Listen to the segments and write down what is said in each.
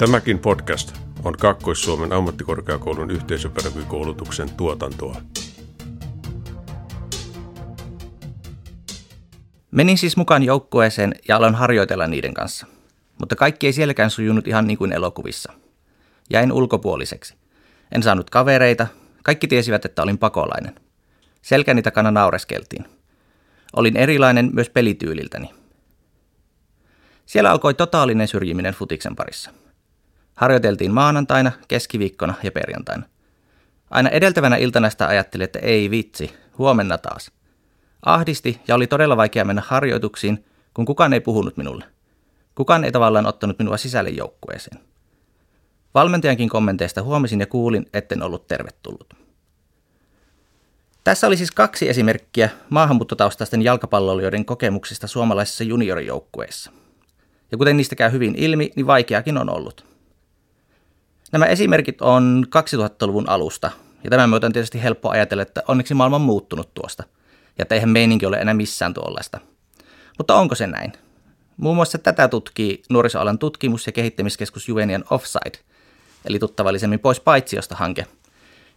Tämäkin podcast on Kaakkois-Suomen ammattikorkeakoulun yhteisöpedagogikoulutuksen tuotantoa. Menin siis mukaan joukkueeseen ja aloin harjoitella niiden kanssa. Mutta kaikki ei sielläkään sujunut ihan niin kuin elokuvissa. Jäin ulkopuoliseksi. En saanut kavereita. Kaikki tiesivät, että olin pakolainen. Selkäni takana naureskeltiin. Olin erilainen myös pelityyliltäni. Siellä alkoi totaalinen syrjiminen futiksen parissa. Harjoiteltiin maanantaina, keskiviikkona ja perjantaina. Aina edeltävänä iltana sitä ajattelin, että ei vitsi, huomenna taas. Ahdisti ja oli todella vaikea mennä harjoituksiin, kun kukaan ei puhunut minulle. Kukaan ei tavallaan ottanut minua sisälle joukkueeseen. Valmentajankin kommenteista huomasin ja kuulin, etten ollut tervetullut. Tässä oli siis kaksi esimerkkiä maahanmuuttotaustaisten jalkapalloilijoiden kokemuksista suomalaisissa juniorijoukkueissa. Ja kuten niistä käy hyvin ilmi, niin vaikeakin on ollut. Nämä esimerkit on 2000-luvun alusta, ja tämän myötä on tietysti helppo ajatella, että onneksi maailma on muuttunut tuosta, ja että eihän meininki ole enää missään tuollaista. Mutta onko se näin? Muun muassa tätä tutkii nuorisoalan tutkimus- ja kehittämiskeskus Juvenian Offside, eli tuttavallisemmin pois paitsiosta hanke,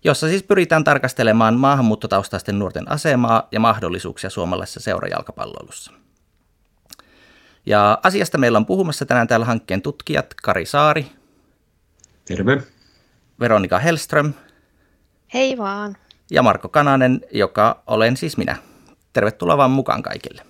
jossa siis pyritään tarkastelemaan maahanmuuttotaustaisten nuorten asemaa ja mahdollisuuksia suomalaisessa seurajalkapalloilussa. Ja asiasta meillä on puhumassa tänään täällä hankkeen tutkijat Kari Saari. Terve. Veronika Hellström. Hei vaan. Ja Marko Kananen, joka olen siis minä. Tervetuloa vaan mukaan kaikille.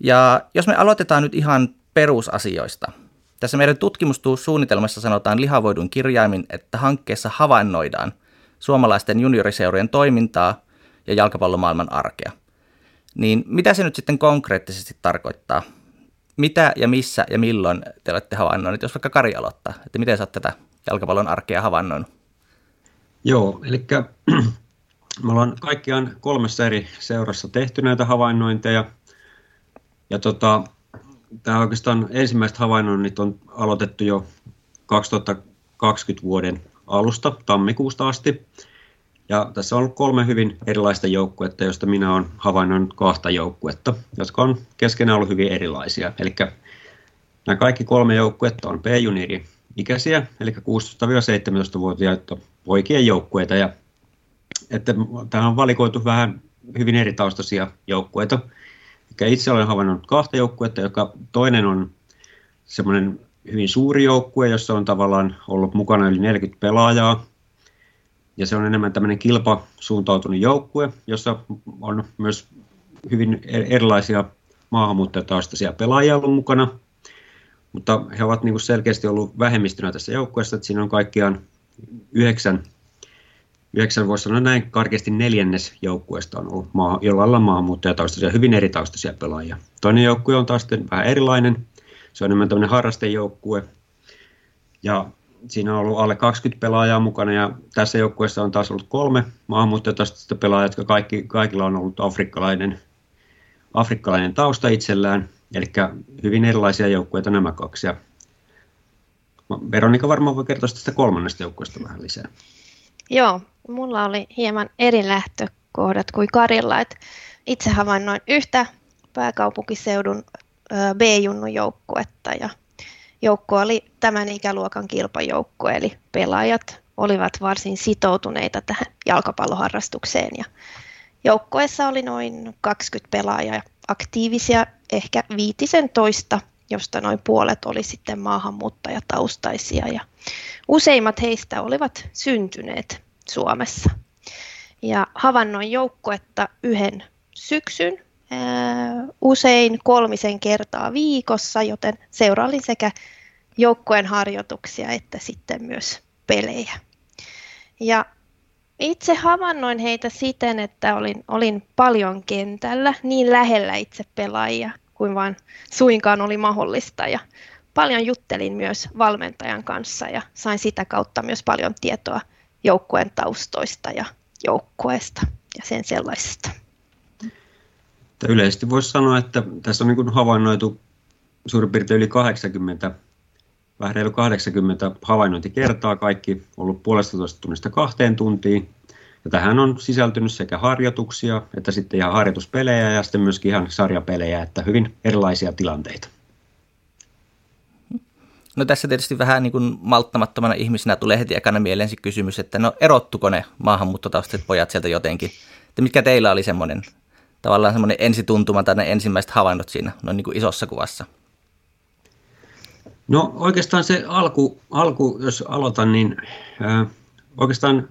Ja jos me aloitetaan nyt ihan perusasioista. Tässä meidän tutkimustuussuunnitelmassa sanotaan lihavoidun kirjaimin, että hankkeessa havainnoidaan suomalaisten junioriseurojen toimintaa ja jalkapallomaailman arkea. Niin mitä se nyt sitten konkreettisesti tarkoittaa? Mitä ja missä ja milloin te olette havainnoineet, jos vaikka Kari aloittaa, että miten sä oot tätä jalkapallon arkea havainnoinut? Joo, eli me ollaan kaikkiaan kolmessa eri seurassa tehty näitä havainnointeja. Ja tota, tämä oikeastaan ensimmäiset havainnoinnit on aloitettu jo 2020 vuoden alusta, tammikuusta asti. Ja tässä on ollut kolme hyvin erilaista joukkuetta, joista minä olen havainnoinut kahta joukkuetta, jotka on keskenään ollut hyvin erilaisia. Eli nämä kaikki kolme joukkuetta on B-juniori ikäisiä, eli 16-17-vuotiaita poikien joukkueita. Ja että tähän on valikoitu vähän hyvin eri taustaisia joukkueita. Eli itse olen havainnut kahta joukkuetta, joka toinen on semmoinen hyvin suuri joukkue, jossa on tavallaan ollut mukana yli 40 pelaajaa, ja se on enemmän tämmöinen kilpasuuntautunut joukkue, jossa on myös hyvin erilaisia maahanmuuttajataustaisia pelaajia ollut mukana, mutta he ovat niin kuin selkeästi ollut vähemmistönä tässä joukkueessa, että siinä on kaikkiaan yhdeksän, yhdeksän voisi sanoa näin karkeasti neljännes joukkueesta on ollut maa, jollain lailla maahanmuuttajataustaisia, hyvin eri taustaisia pelaajia. Toinen joukkue on taas vähän erilainen, se on enemmän tämmöinen harrastejoukkue, ja siinä on ollut alle 20 pelaajaa mukana ja tässä joukkueessa on taas ollut kolme maahanmuuttajataustasta pelaajaa, jotka kaikki, kaikilla on ollut afrikkalainen, afrikkalainen tausta itsellään. Eli hyvin erilaisia joukkueita nämä kaksi. Ja Veronika varmaan voi kertoa tästä kolmannesta joukkueesta vähän lisää. Joo, mulla oli hieman eri lähtökohdat kuin Karilla. Et itse havainnoin yhtä pääkaupunkiseudun B-junnun joukkuetta ja Joukko oli tämän ikäluokan kilpajoukko, eli pelaajat olivat varsin sitoutuneita tähän jalkapalloharrastukseen. Ja joukkoessa oli noin 20 pelaajaa aktiivisia, ehkä viitisen toista, josta noin puolet oli sitten maahanmuuttajataustaisia. Ja useimmat heistä olivat syntyneet Suomessa. Ja havainnoin joukkuetta yhden syksyn usein kolmisen kertaa viikossa, joten seurailin sekä joukkueen harjoituksia että sitten myös pelejä. Ja itse havainnoin heitä siten, että olin, olin paljon kentällä, niin lähellä itse pelaajia kuin vain suinkaan oli mahdollista. Ja paljon juttelin myös valmentajan kanssa ja sain sitä kautta myös paljon tietoa joukkueen taustoista ja joukkueesta ja sen sellaisesta. Yleisesti voisi sanoa, että tässä on niin havainnoitu suurin piirtein yli 80 vähän reilu 80 havainnointikertaa, kaikki ollut puolestatoista tunnista kahteen tuntiin. Ja tähän on sisältynyt sekä harjoituksia, että sitten ihan harjoituspelejä ja sitten myöskin ihan sarjapelejä, että hyvin erilaisia tilanteita. No tässä tietysti vähän niin kuin malttamattomana ihmisenä tulee heti ekana mieleen se kysymys, että no erottuko ne maahanmuuttotaustaiset pojat sieltä jotenkin? Että mitkä teillä oli semmoinen tavallaan semmoinen ensituntuma tai ne ensimmäiset havainnot siinä noin niin kuin isossa kuvassa? No oikeastaan se alku, alku jos aloitan, niin äh, oikeastaan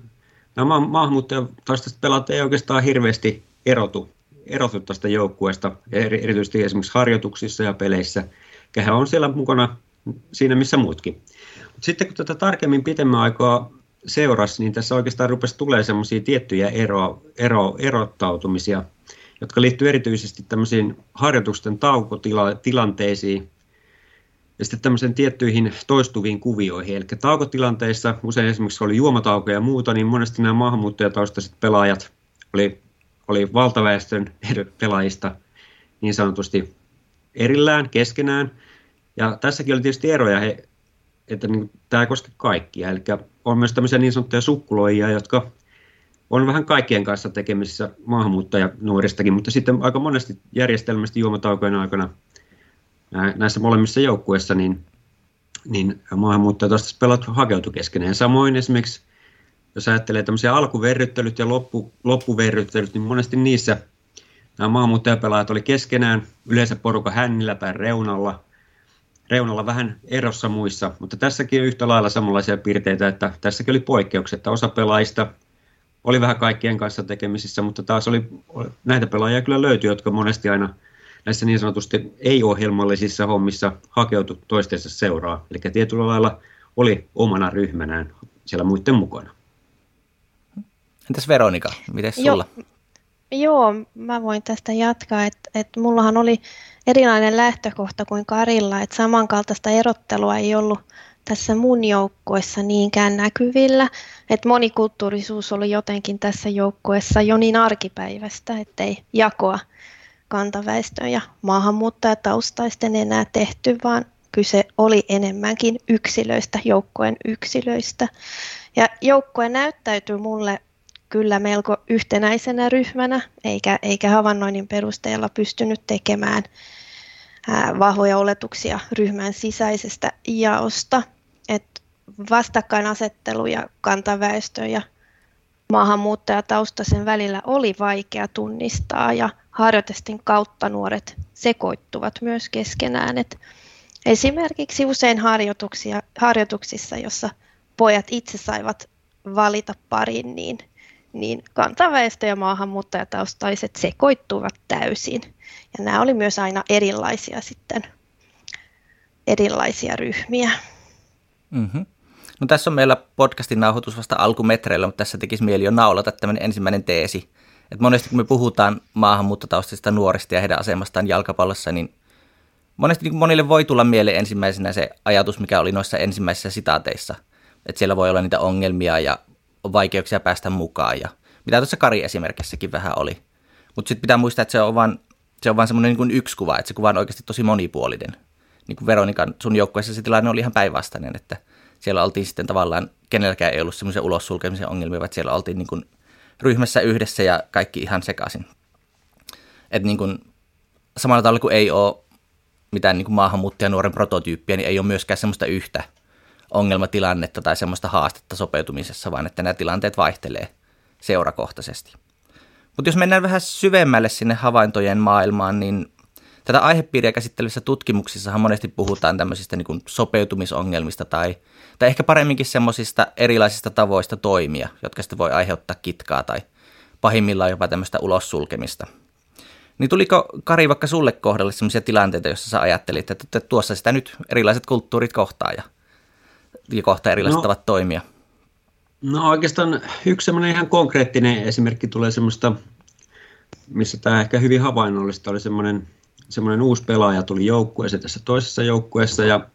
nämä maahanmuuttajataustaiset pelaat ei oikeastaan hirveästi erotu, erotu tästä joukkueesta, erityisesti esimerkiksi harjoituksissa ja peleissä. Kehä on siellä mukana siinä missä muutkin. Mut sitten kun tätä tarkemmin pitemmän aikaa seurasi, niin tässä oikeastaan rupesi tulee semmoisia tiettyjä ero, ero, erottautumisia, jotka liittyy erityisesti tämmöisiin harjoitusten taukotilanteisiin ja sitten tämmöisen tiettyihin toistuviin kuvioihin. Eli taukotilanteissa, usein esimerkiksi oli juomataukoja ja muuta, niin monesti nämä maahanmuuttajataustaiset pelaajat oli, oli valtaväestön pelaajista niin sanotusti erillään, keskenään. Ja tässäkin oli tietysti eroja, he, että niin, tämä ei koske kaikkia. Eli on myös tämmöisiä niin sanottuja sukkuloijia, jotka on vähän kaikkien kanssa tekemisissä maahanmuuttajanuoristakin, mutta sitten aika monesti järjestelmästi juomataukojen aikana näissä molemmissa joukkueissa, niin, niin maahanmuuttajat pelat hakeutu keskenään. Samoin esimerkiksi, jos ajattelee tämmöisiä alkuverryttelyt ja loppu, loppuverryttelyt, niin monesti niissä nämä maahanmuuttajapelaajat oli keskenään, yleensä poruka hännillä tai reunalla, reunalla vähän erossa muissa, mutta tässäkin on yhtä lailla samanlaisia piirteitä, että tässäkin oli poikkeukset, että osa pelaajista oli vähän kaikkien kanssa tekemisissä, mutta taas oli, näitä pelaajia kyllä löytyi, jotka monesti aina näissä niin sanotusti ei-ohjelmallisissa hommissa hakeutu toistensa seuraa. Eli tietyllä lailla oli omana ryhmänään siellä muiden mukana. Entäs Veronika, miten sulla? Joo, joo, mä voin tästä jatkaa, että, että mullahan oli erilainen lähtökohta kuin Karilla, että samankaltaista erottelua ei ollut tässä mun joukkueessa niinkään näkyvillä, että monikulttuurisuus oli jotenkin tässä joukkueessa jo niin arkipäivästä, ettei jakoa kantaväestön ja maahanmuuttajataustaisten enää tehty, vaan kyse oli enemmänkin yksilöistä, joukkojen yksilöistä. Ja joukkue näyttäytyy mulle kyllä melko yhtenäisenä ryhmänä, eikä, eikä havainnoinnin perusteella pystynyt tekemään ää, vahvoja oletuksia ryhmän sisäisestä jaosta. Et vastakkainasettelu ja kantaväestö ja maahanmuuttajataustaisen välillä oli vaikea tunnistaa ja harjoitusten kautta nuoret sekoittuvat myös keskenään. Et esimerkiksi usein harjoituksia, harjoituksissa, jossa pojat itse saivat valita parin, niin, niin kantaväestö ja maahanmuuttajataustaiset sekoittuvat täysin. Ja nämä oli myös aina erilaisia sitten, erilaisia ryhmiä. Mm-hmm. No tässä on meillä podcastin nauhoitus vasta alkumetreillä, mutta tässä tekisi mieli jo naulata tämmöinen ensimmäinen teesi. Et monesti kun me puhutaan maahanmuuttotaustaisista nuorista ja heidän asemastaan jalkapallossa, niin monesti niin monille voi tulla mieleen ensimmäisenä se ajatus, mikä oli noissa ensimmäisissä sitaateissa. Että siellä voi olla niitä ongelmia ja on vaikeuksia päästä mukaan ja mitä tuossa Kari esimerkissäkin vähän oli. Mutta sitten pitää muistaa, että se on vain se on vaan semmoinen niin yksi kuva, että se kuva on oikeasti tosi monipuolinen. Niin kuin Veronikan, sun joukkueessa se tilanne oli ihan päinvastainen, että siellä oltiin sitten tavallaan, kenelläkään ei ollut semmoisia ulos sulkemisen ongelmia, vaan siellä oltiin niin kuin ryhmässä yhdessä ja kaikki ihan sekaisin. Että niin kuin, samalla tavalla kuin ei ole mitään niin kuin nuoren prototyyppiä, niin ei ole myöskään semmoista yhtä ongelmatilannetta tai semmoista haastetta sopeutumisessa, vaan että nämä tilanteet vaihtelee seurakohtaisesti. Mutta jos mennään vähän syvemmälle sinne havaintojen maailmaan, niin tätä aihepiiriä käsittelevissä tutkimuksissahan monesti puhutaan tämmöisistä niin sopeutumisongelmista tai, tai ehkä paremminkin semmoisista erilaisista tavoista toimia, jotka sitten voi aiheuttaa kitkaa tai pahimmillaan jopa tämmöistä ulos sulkemista. Niin tuliko Kari vaikka sulle kohdalle sellaisia tilanteita, joissa sä ajattelit, että tuossa sitä nyt erilaiset kulttuurit kohtaa ja, ja kohtaa erilaiset no, tavat toimia? No oikeastaan yksi semmoinen ihan konkreettinen esimerkki tulee semmoista, missä tämä ehkä hyvin havainnollista oli semmoinen semmoinen uusi pelaaja tuli joukkueeseen tässä toisessa joukkueessa ja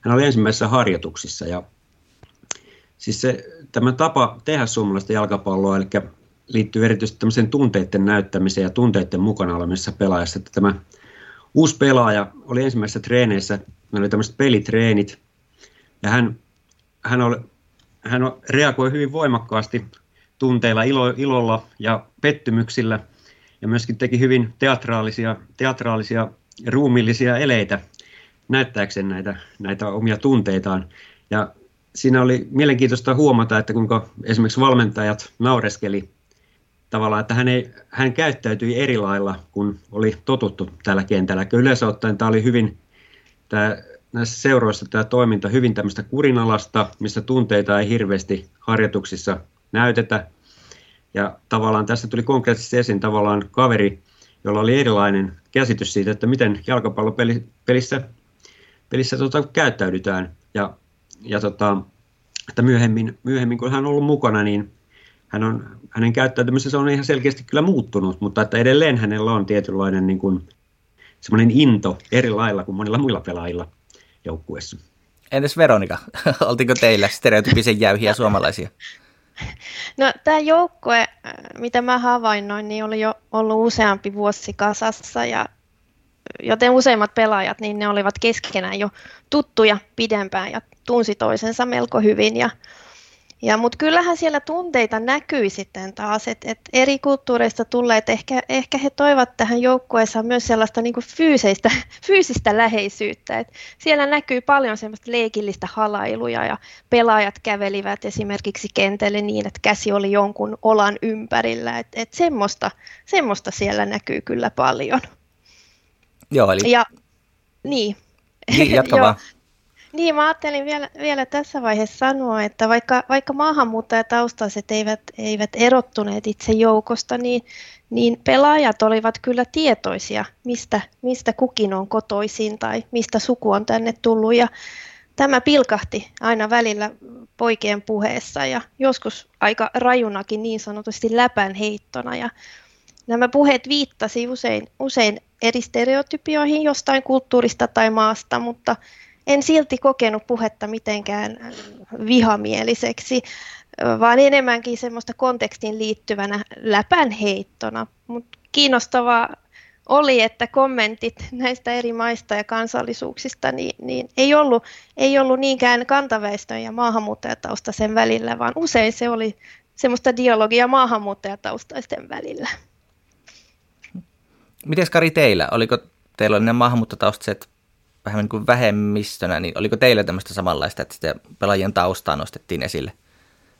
hän oli ensimmäisessä harjoituksissa ja siis se, tämä tapa tehdä suomalaista jalkapalloa, eli liittyy erityisesti tämmöiseen tunteiden näyttämiseen ja tunteiden mukana olemisessa pelaajassa, että tämä uusi pelaaja oli ensimmäisessä treeneissä, meillä oli tämmöiset pelitreenit ja hän, hän, oli, hän reagoi hyvin voimakkaasti tunteilla, ilo, ilolla ja pettymyksillä ja myöskin teki hyvin teatraalisia, teatraalisia ruumiillisia eleitä. näyttääkseen näitä, näitä omia tunteitaan. Ja siinä oli mielenkiintoista huomata, että kuinka esimerkiksi valmentajat naureskeli tavallaan, että hän, ei, hän käyttäytyi eri lailla kuin oli totuttu tällä kentällä. Yleensä ottaen tämä oli hyvin, tämä, näissä seuroissa tämä toiminta hyvin tämmöistä kurinalasta, missä tunteita ei hirveästi harjoituksissa näytetä. Ja tavallaan tässä tuli konkreettisesti esiin tavallaan kaveri, jolla oli erilainen käsitys siitä, että miten jalkapallopelissä pelissä tota, käyttäydytään. Ja, ja tota, että myöhemmin, myöhemmin, kun hän on ollut mukana, niin hän on, hänen käyttäytymisensä on ihan selkeästi kyllä muuttunut, mutta että edelleen hänellä on tietynlainen niin kuin, semmoinen into eri lailla kuin monilla muilla pelaajilla joukkueessa. Entäs Veronika, oltiko teillä stereotypisen jäyhiä suomalaisia? No tämä joukkue, mitä mä havainnoin, niin oli jo ollut useampi vuosi kasassa ja joten useimmat pelaajat, niin ne olivat keskenään jo tuttuja pidempään ja tunsi toisensa melko hyvin ja ja, mutta kyllähän siellä tunteita näkyi sitten taas, että et eri kulttuureista tulleet, ehkä, ehkä he toivat tähän joukkueeseen myös sellaista niin fyysistä, fyysistä läheisyyttä. Et siellä näkyy paljon semmoista leikillistä halailuja ja pelaajat kävelivät esimerkiksi kentälle niin, että käsi oli jonkun olan ympärillä. Et, et semmoista, semmoista siellä näkyy kyllä paljon. Joo, eli... Ja, niin. Niin, jatka vaan. Niin, mä ajattelin vielä, vielä tässä vaiheessa sanoa, että vaikka, vaikka maahanmuuttajataustaiset eivät, eivät erottuneet itse joukosta, niin, niin pelaajat olivat kyllä tietoisia, mistä, mistä kukin on kotoisin tai mistä suku on tänne tullut. Ja tämä pilkahti aina välillä poikien puheessa ja joskus aika rajunakin niin sanotusti läpän heittona. Ja nämä puheet viittasi usein, usein eri stereotypioihin jostain kulttuurista tai maasta, mutta en silti kokenut puhetta mitenkään vihamieliseksi, vaan enemmänkin semmoista kontekstiin liittyvänä läpänheittona. Mutta kiinnostavaa oli, että kommentit näistä eri maista ja kansallisuuksista niin, niin ei, ollut, ei ollut niinkään kantaväestön ja maahanmuuttajataustaisen välillä, vaan usein se oli semmoista dialogia maahanmuuttajataustaisten välillä. Miten Kari teillä? Oliko teillä ne maahanmuuttotaustaiset vähän niin kuin vähemmistönä, niin oliko teillä tämmöistä samanlaista, että sitä pelaajien taustaa nostettiin esille?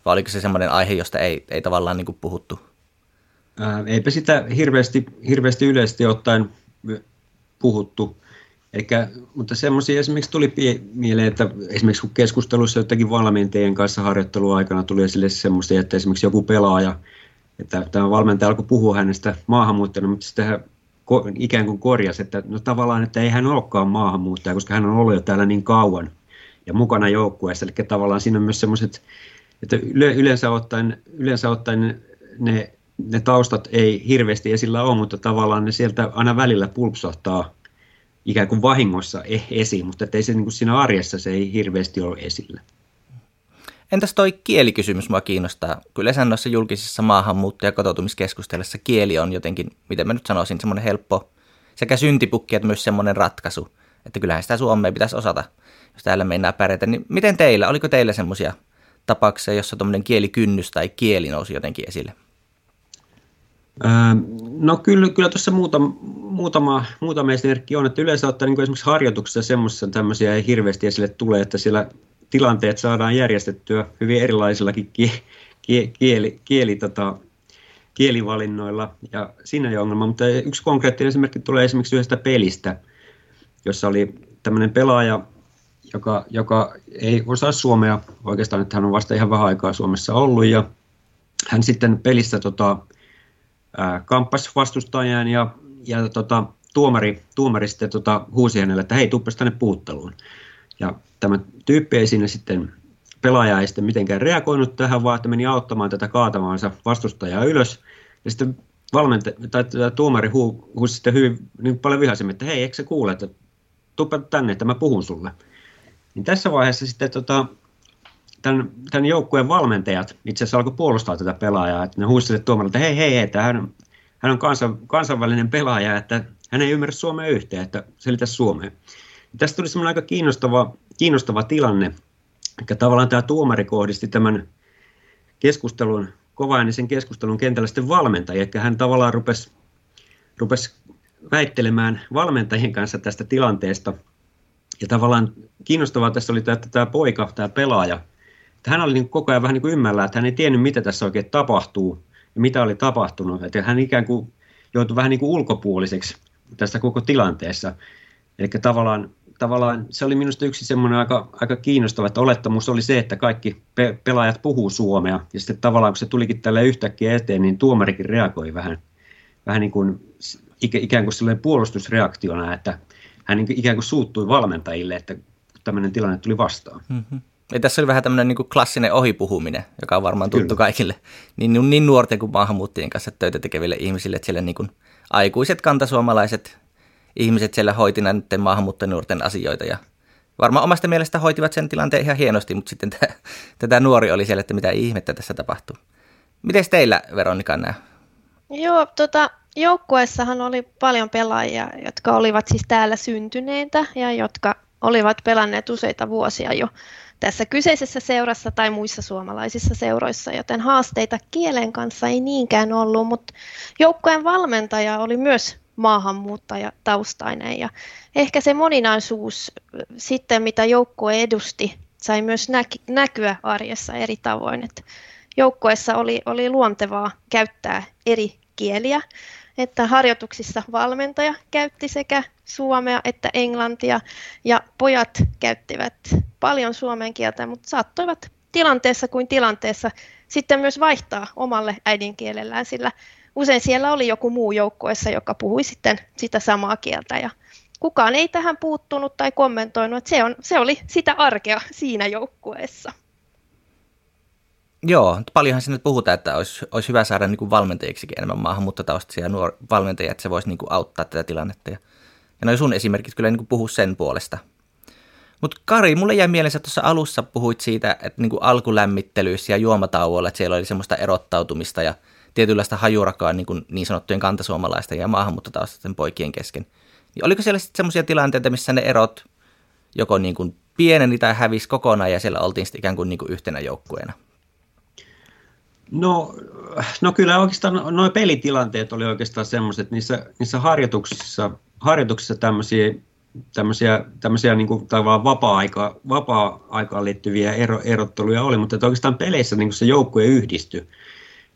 Vai oliko se semmoinen aihe, josta ei, ei tavallaan niin kuin puhuttu? Ää, eipä sitä hirveästi, hirveästi yleisesti ottaen puhuttu. Eikä, mutta semmoisia esimerkiksi tuli mieleen, että esimerkiksi kun keskustelussa jotenkin valmentajien kanssa harjoitteluaikana tuli esille semmoisia, että esimerkiksi joku pelaaja, että tämä valmentaja alkoi puhua hänestä maahanmuuttajana, mutta sitten hän ikään kuin korjasi, että no tavallaan, että ei hän olekaan maahanmuuttaja, koska hän on ollut jo täällä niin kauan ja mukana joukkueessa. Eli tavallaan siinä on myös semmoiset, että yleensä ottaen, yleensä ottaen ne, ne taustat ei hirveästi esillä ole, mutta tavallaan ne sieltä aina välillä pulpsahtaa ikään kuin vahingossa e-, esiin, mutta ei se niin kuin siinä arjessa se ei hirveästi ole esillä. Entäs toi kielikysymys mua kiinnostaa? Kyllä noissa julkisissa maahanmuutto- ja kotoutumiskeskustelussa kieli on jotenkin, miten mä nyt sanoisin, semmoinen helppo sekä syntipukki että myös semmoinen ratkaisu. Että kyllähän sitä suomea pitäisi osata, jos täällä meinaa pärjätä. Niin miten teillä, oliko teillä semmoisia tapauksia, jossa tuommoinen kielikynnys tai kieli nousi jotenkin esille? no kyllä, kyllä tuossa muutama, muutama, muutama esimerkki on, että yleensä ottaa niin esimerkiksi harjoituksessa semmoisia tämmöisiä ei hirveästi esille tule, että siellä tilanteet saadaan järjestettyä hyvin erilaisillakin kieli, kieli, kieli tota, kielivalinnoilla ja siinä ei ongelma, mutta yksi konkreettinen esimerkki tulee esimerkiksi yhdestä pelistä, jossa oli tämmöinen pelaaja, joka, joka ei osaa suomea oikeastaan, että hän on vasta ihan vähän aikaa Suomessa ollut ja hän sitten pelissä tota, kamppasi vastustajan ja, ja tota, tuomari, tuomari sitten tota, huusi hänelle, että hei, tuppas tänne puutteluun. Ja tämä tyyppi ei sinne sitten, pelaaja ei sitten mitenkään reagoinut tähän, vaan että meni auttamaan tätä kaatamaansa vastustajaa ylös. Ja sitten valmentaja, tai tuomari huu, huusi sitten hyvin niin paljon vihaisemmin, että hei, eikö se kuule, että tuppa tänne, että mä puhun sulle. Niin tässä vaiheessa sitten tota, tämän, tämän joukkueen valmentajat itse asiassa alkoi puolustaa tätä pelaajaa, että ne huusivat tuomarille, että hei, hei, että hän, hän on kansan, kansainvälinen pelaaja, että hän ei ymmärrä suomea yhteen, että selitä suomea. Tästä tuli semmoinen aika kiinnostava, kiinnostava tilanne. Eli tavallaan tämä tuomari kohdisti tämän keskustelun, kovainisen keskustelun kentällä sitten valmentajia. Eli hän tavallaan rupesi, rupesi väittelemään valmentajien kanssa tästä tilanteesta. ja tavallaan kiinnostavaa tässä oli tämä, että tämä poika, tämä pelaaja, että hän oli niin koko ajan vähän niin kuin ymmällä, että hän ei tiennyt, mitä tässä oikein tapahtuu ja mitä oli tapahtunut. Että hän ikään kuin joutui vähän niin kuin ulkopuoliseksi tästä koko tilanteessa. Eli tavallaan, tavallaan se oli minusta yksi semmoinen aika, aika kiinnostava, että olettamus oli se, että kaikki pe- pelaajat puhuu suomea. Ja sitten tavallaan kun se tulikin tälle yhtäkkiä eteen, niin tuomarikin reagoi vähän, vähän niin kuin ikään kuin sellainen puolustusreaktiona, että hän niin ikään kuin suuttui valmentajille, että tämmöinen tilanne tuli vastaan. Mm-hmm. Ja tässä oli vähän tämmöinen niin klassinen ohipuhuminen, joka on varmaan tuttu Kyllä. kaikille, niin, niin nuorten kuin maahanmuuttajien kanssa töitä tekeville ihmisille, että siellä niin kuin aikuiset kantasuomalaiset ihmiset siellä hoiti näiden maahanmuuttajanuorten asioita ja varmaan omasta mielestä hoitivat sen tilanteen ihan hienosti, mutta sitten tätä nuori oli siellä, että mitä ihmettä tässä tapahtuu. Miten teillä, Veronika, nämä? Joo, tota, joukkueessahan oli paljon pelaajia, jotka olivat siis täällä syntyneitä ja jotka olivat pelanneet useita vuosia jo tässä kyseisessä seurassa tai muissa suomalaisissa seuroissa, joten haasteita kielen kanssa ei niinkään ollut, mutta joukkueen valmentaja oli myös maahanmuuttaja taustainen ja ehkä se moninaisuus sitten, mitä joukkue edusti, sai myös näkyä arjessa eri tavoin. että joukkueessa oli, oli luontevaa käyttää eri kieliä että harjoituksissa valmentaja käytti sekä suomea että englantia ja pojat käyttivät paljon suomen kieltä, mutta saattoivat tilanteessa kuin tilanteessa sitten myös vaihtaa omalle äidinkielellään, sillä usein siellä oli joku muu joukkueessa, joka puhui sitten sitä samaa kieltä ja kukaan ei tähän puuttunut tai kommentoinut, että se, on, se oli sitä arkea siinä joukkueessa. Joo, paljonhan sinne puhutaan, että olisi, olisi hyvä saada niin kuin valmentajiksikin enemmän maahanmuuttotaustaisia nuor- valmentajia, että se voisi niin kuin auttaa tätä tilannetta. Ja, ja noin sun esimerkit kyllä niin puhu sen puolesta. Mutta Kari, mulle jäi mielessä, että tuossa alussa puhuit siitä, että niin kuin alkulämmittelyissä ja juomatauolla, että siellä oli semmoista erottautumista ja tietynlaista hajurakaa niin, niin sanottujen kantasuomalaisten ja maahanmuuttotaustaisten poikien kesken. Niin oliko siellä sitten semmoisia tilanteita, missä ne erot joko niin kuin pieneni tai hävisi kokonaan ja siellä oltiin sitten ikään kuin, niin kuin yhtenä joukkueena? No, no kyllä oikeastaan nuo pelitilanteet oli oikeastaan semmoiset, niissä, niissä harjoituksissa, harjoituksissa tämmöisiä, tämmöisiä, tämmöisiä niin kuin tavallaan vapaa-aika, vapaa-aikaan liittyviä ero, erotteluja oli, mutta että oikeastaan peleissä niin kuin se joukkue yhdistyi.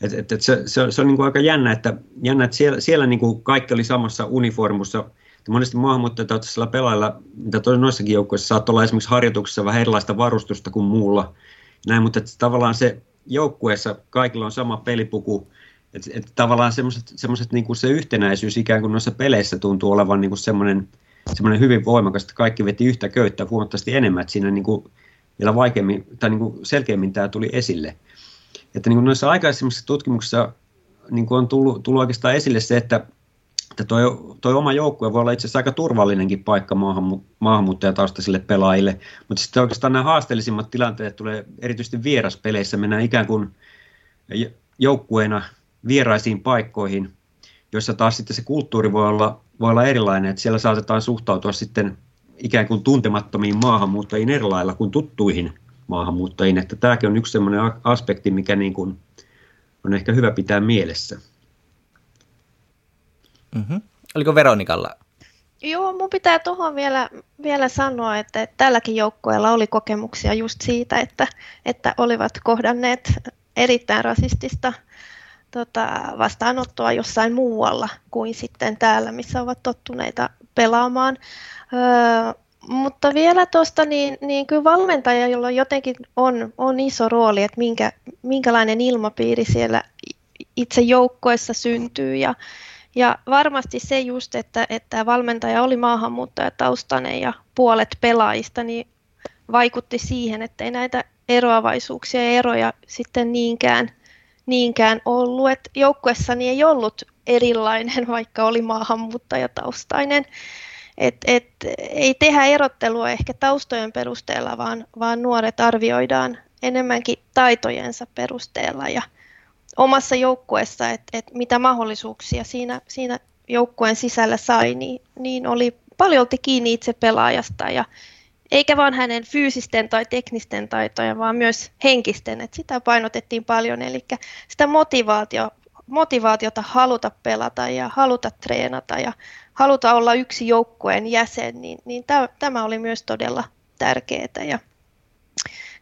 Et, et, et se, se, se on niin kuin aika jännä, että, jännä, että siellä, siellä niin kuin kaikki oli samassa uniformussa. Monesti maahanmuuttajataustaisilla pelailla, mitä noissakin joukkueissa saattaa olla esimerkiksi harjoituksissa vähän erilaista varustusta kuin muulla. Näin, mutta että tavallaan se joukkueessa kaikilla on sama pelipuku, että et tavallaan semmoiset, niin kuin se yhtenäisyys ikään kuin noissa peleissä tuntuu olevan niin kuin semmoinen, semmoinen hyvin voimakas, että kaikki veti yhtä köyttä huomattavasti enemmän, että siinä niin kuin vielä vaikeammin tai niin kuin selkeämmin tämä tuli esille. Että niin kuin noissa aikaisemmissa tutkimuksissa niin kuin on tullut, tullut oikeastaan esille se, että että toi, toi oma joukkue voi olla itse asiassa aika turvallinenkin paikka maahan, maahanmuuttajataustaisille pelaajille, mutta sitten oikeastaan nämä haasteellisimmat tilanteet tulee erityisesti vieraspeleissä, mennään ikään kuin joukkueena vieraisiin paikkoihin, joissa taas sitten se kulttuuri voi olla, voi olla erilainen, että siellä saatetaan suhtautua sitten ikään kuin tuntemattomiin maahanmuuttajiin eri lailla kuin tuttuihin maahanmuuttajiin, että tämäkin on yksi sellainen aspekti, mikä niin kuin on ehkä hyvä pitää mielessä. Mm-hmm. Oliko Veronikalla? Joo, mun pitää tuohon vielä, vielä sanoa, että, että tälläkin joukkueella oli kokemuksia just siitä, että, että olivat kohdanneet erittäin rasistista tota, vastaanottoa jossain muualla kuin sitten täällä, missä ovat tottuneita pelaamaan. Öö, mutta vielä tuosta, niin, niin kyllä valmentaja, jolla jotenkin on, on iso rooli, että minkä, minkälainen ilmapiiri siellä itse joukkoessa syntyy ja, ja varmasti se just, että, että valmentaja oli maahanmuuttajataustainen ja puolet pelaajista, niin vaikutti siihen, että ei näitä eroavaisuuksia ja eroja sitten niinkään, niinkään ollut. Et joukkuessani ei ollut erilainen, vaikka oli maahanmuuttajataustainen. Et, et, ei tehdä erottelua ehkä taustojen perusteella, vaan, vaan nuoret arvioidaan enemmänkin taitojensa perusteella ja, omassa joukkueessa, että, että mitä mahdollisuuksia siinä, siinä joukkueen sisällä sai, niin, niin oli paljolti kiinni itse pelaajasta ja eikä vain hänen fyysisten tai teknisten taitojen, vaan myös henkisten, että sitä painotettiin paljon, eli sitä motivaatio motivaatiota haluta pelata ja haluta treenata ja haluta olla yksi joukkueen jäsen, niin, niin tämä oli myös todella tärkeää. Ja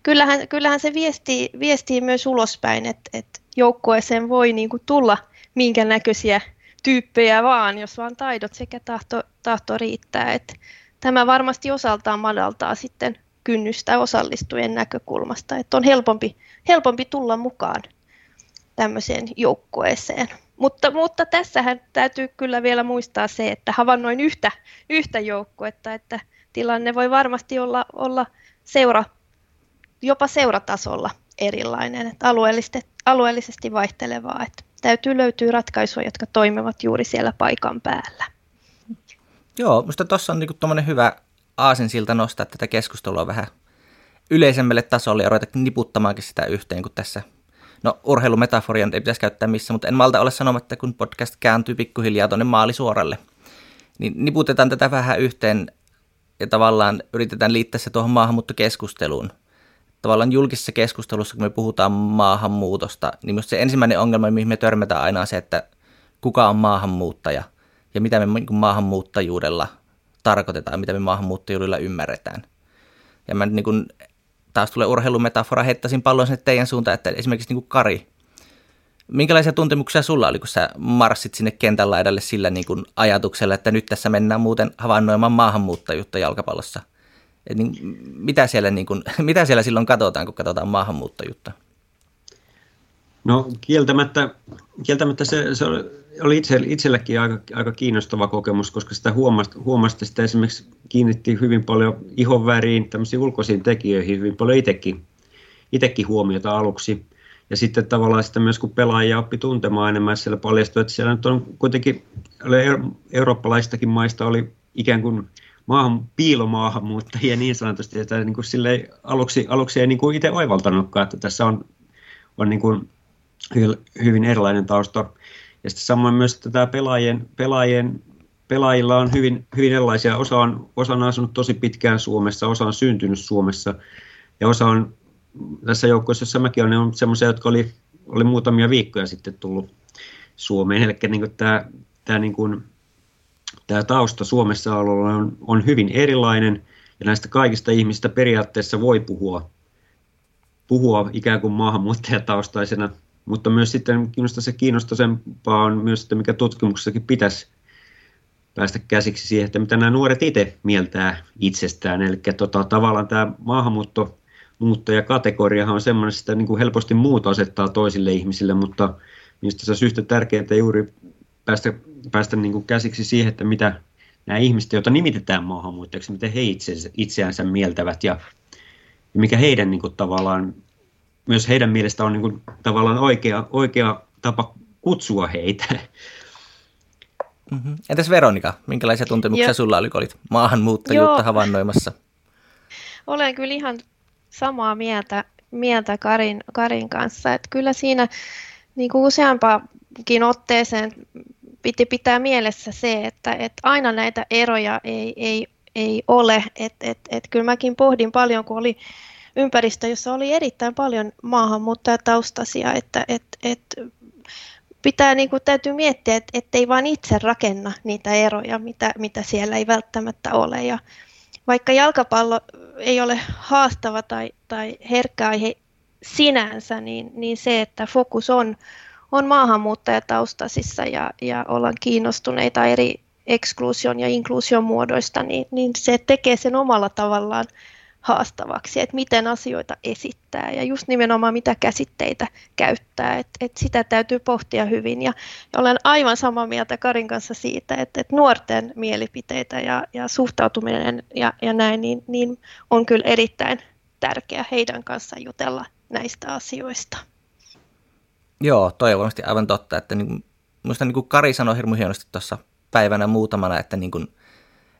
kyllähän, kyllähän se viestii, viestii myös ulospäin, että, että joukkueeseen voi niin kuin tulla minkä näköisiä tyyppejä vaan, jos vaan taidot sekä tahto, tahto riittää. Että tämä varmasti osaltaan madaltaa sitten kynnystä osallistujien näkökulmasta, että on helpompi, helpompi tulla mukaan tämmöiseen joukkueeseen. Mutta, mutta tässähän täytyy kyllä vielä muistaa se, että havainnoin yhtä, yhtä joukkuetta, että tilanne voi varmasti olla, olla seura, jopa seuratasolla erilainen, että alueellisesti, alueellisesti vaihtelevaa. Että täytyy löytyä ratkaisuja, jotka toimivat juuri siellä paikan päällä. Joo, minusta tuossa on niinku hyvä aasinsilta nostaa tätä keskustelua vähän yleisemmälle tasolle ja ruveta niputtamaankin sitä yhteen, kun tässä No urheilumetaforia ei pitäisi käyttää missä, mutta en malta ole sanomatta, kun podcast kääntyy pikkuhiljaa tuonne maalisuoralle. Niin niputetaan tätä vähän yhteen ja tavallaan yritetään liittää se tuohon maahanmuuttokeskusteluun. Tavallaan julkisessa keskustelussa, kun me puhutaan maahanmuutosta, niin myös se ensimmäinen ongelma, mihin me törmätään aina on se, että kuka on maahanmuuttaja ja mitä me niin maahanmuuttajuudella tarkoitetaan, mitä me maahanmuuttajuudella ymmärretään. Ja mä niin kuin taas tulee urheilumetafora, heittäisin pallon sinne teidän suuntaan, että esimerkiksi niin kuin Kari, minkälaisia tuntemuksia sulla oli, kun sä marssit sinne kentän laidalle sillä niin kuin ajatuksella, että nyt tässä mennään muuten havainnoimaan maahanmuuttajuutta jalkapallossa? Et niin, mitä, siellä niin kuin, mitä siellä silloin katsotaan, kun katsotaan maahanmuuttajuutta? No kieltämättä, kieltämättä se, se oli itse, itsellekin aika, aika kiinnostava kokemus, koska sitä huomasti, huomasti sitä esimerkiksi kiinnitti hyvin paljon ihon väriin, tämmöisiin ulkoisiin tekijöihin hyvin paljon itsekin, itsekin huomiota aluksi. Ja sitten tavallaan sitä myös kun pelaajia oppi tuntemaan enemmän, siellä paljastui, että siellä nyt on kuitenkin eurooppalaistakin maista oli ikään kuin maahan, piilomaahanmuuttajia niin sanotusti, että niin kuin aluksi, aluksi ei niin kuin itse oivaltanutkaan, että tässä on, on niin kuin hyvin erilainen tausta. Ja sitten samoin myös että tämä pelaajien, pelaajien, pelaajilla on hyvin, hyvin erilaisia. Osa on, osa on asunut tosi pitkään Suomessa, osa on syntynyt Suomessa ja osa on tässä joukkueessa, jossa mäkin olen, on sellaisia, jotka oli, oli muutamia viikkoja sitten tullut Suomeen. Eli niin kuin tämä, tämä, niin kuin, tämä tausta Suomessa on, on hyvin erilainen ja näistä kaikista ihmistä periaatteessa voi puhua, puhua ikään kuin maahanmuuttajataustaisena mutta myös sitten minusta se kiinnostaisempaa on myös, että mikä tutkimuksessakin pitäisi päästä käsiksi siihen, että mitä nämä nuoret itse mieltää itsestään. Eli tota, tavallaan tämä maahanmuutto muuttajakategoriahan on semmoinen, että sitä niin kuin helposti muut asettaa toisille ihmisille, mutta minusta se on yhtä tärkeää juuri päästä, päästä niin kuin käsiksi siihen, että mitä nämä ihmiset, joita nimitetään maahanmuuttajaksi, miten he itse, itseänsä mieltävät ja, ja mikä heidän niin kuin, tavallaan myös heidän mielestä on niin kuin, tavallaan oikea, oikea tapa kutsua heitä. Mm-hmm. Entäs Veronika, minkälaisia tuntemuksia Joo. sulla oli, kun olit maahanmuuttajuutta Joo. havainnoimassa? Olen kyllä ihan samaa mieltä, mieltä Karin, Karin kanssa, että kyllä siinä niin kuin useampakin otteeseen piti pitää mielessä se, että, että aina näitä eroja ei, ei, ei ole. että et, et, kyllä mäkin pohdin paljon, kun oli ympäristö, jossa oli erittäin paljon maahanmuuttajataustaisia, että et, et pitää, niin kuin, täytyy miettiä, että ettei vain itse rakenna niitä eroja, mitä, mitä siellä ei välttämättä ole. Ja vaikka jalkapallo ei ole haastava tai, tai herkkä aihe sinänsä, niin, niin se, että fokus on, on maahanmuuttajataustaisissa ja, ja ollaan kiinnostuneita eri eksklusion ja inkluusion muodoista, niin, niin se tekee sen omalla tavallaan haastavaksi, että miten asioita esittää ja just nimenomaan mitä käsitteitä käyttää, että, että sitä täytyy pohtia hyvin ja, ja olen aivan samaa mieltä Karin kanssa siitä, että, että nuorten mielipiteitä ja, ja suhtautuminen ja, ja näin, niin, niin on kyllä erittäin tärkeää heidän kanssa jutella näistä asioista. Joo, toi on varmasti aivan totta, että niin, minusta niin kuin Kari sanoi hirmu hienosti tuossa päivänä muutamana, että niin kuin,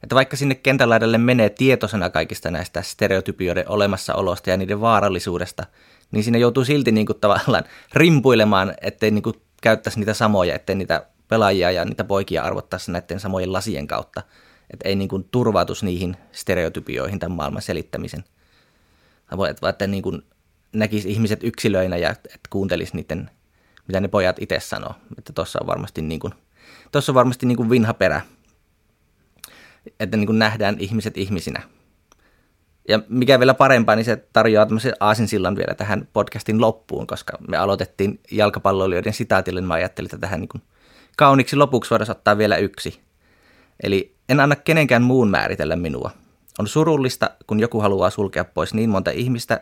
että vaikka sinne kentän laidalle menee tietoisena kaikista näistä stereotypioiden olemassaolosta ja niiden vaarallisuudesta, niin siinä joutuu silti niin kuin tavallaan rimpuilemaan, ettei niin kuin käyttäisi niitä samoja, ettei niitä pelaajia ja niitä poikia arvottaisi näiden samojen lasien kautta. Että ei niin kuin turvautus niihin stereotypioihin tämän maailman selittämisen. Että, että niin kuin näkisi ihmiset yksilöinä ja että kuuntelisi niiden, mitä ne pojat itse sanoo. Että tuossa on varmasti, niin kuin, on varmasti niin kuin vinha perä, että niin kuin nähdään ihmiset ihmisinä. Ja mikä vielä parempaa, niin se tarjoaa tämmöisen aasinsillan vielä tähän podcastin loppuun, koska me aloitettiin jalkapalloilijoiden sitaatille, niin mä ajattelin, että tähän niin kuin kauniksi lopuksi voidaan ottaa vielä yksi. Eli en anna kenenkään muun määritellä minua. On surullista, kun joku haluaa sulkea pois niin monta ihmistä,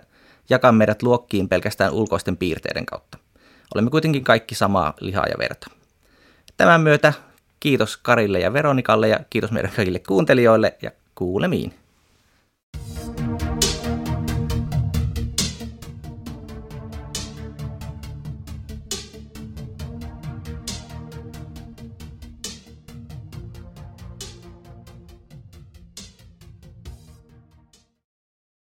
jakaa meidät luokkiin pelkästään ulkoisten piirteiden kautta. Olemme kuitenkin kaikki samaa lihaa ja verta. Tämän myötä Kiitos Karille ja Veronikalle ja kiitos meidän kaikille kuuntelijoille ja kuulemiin.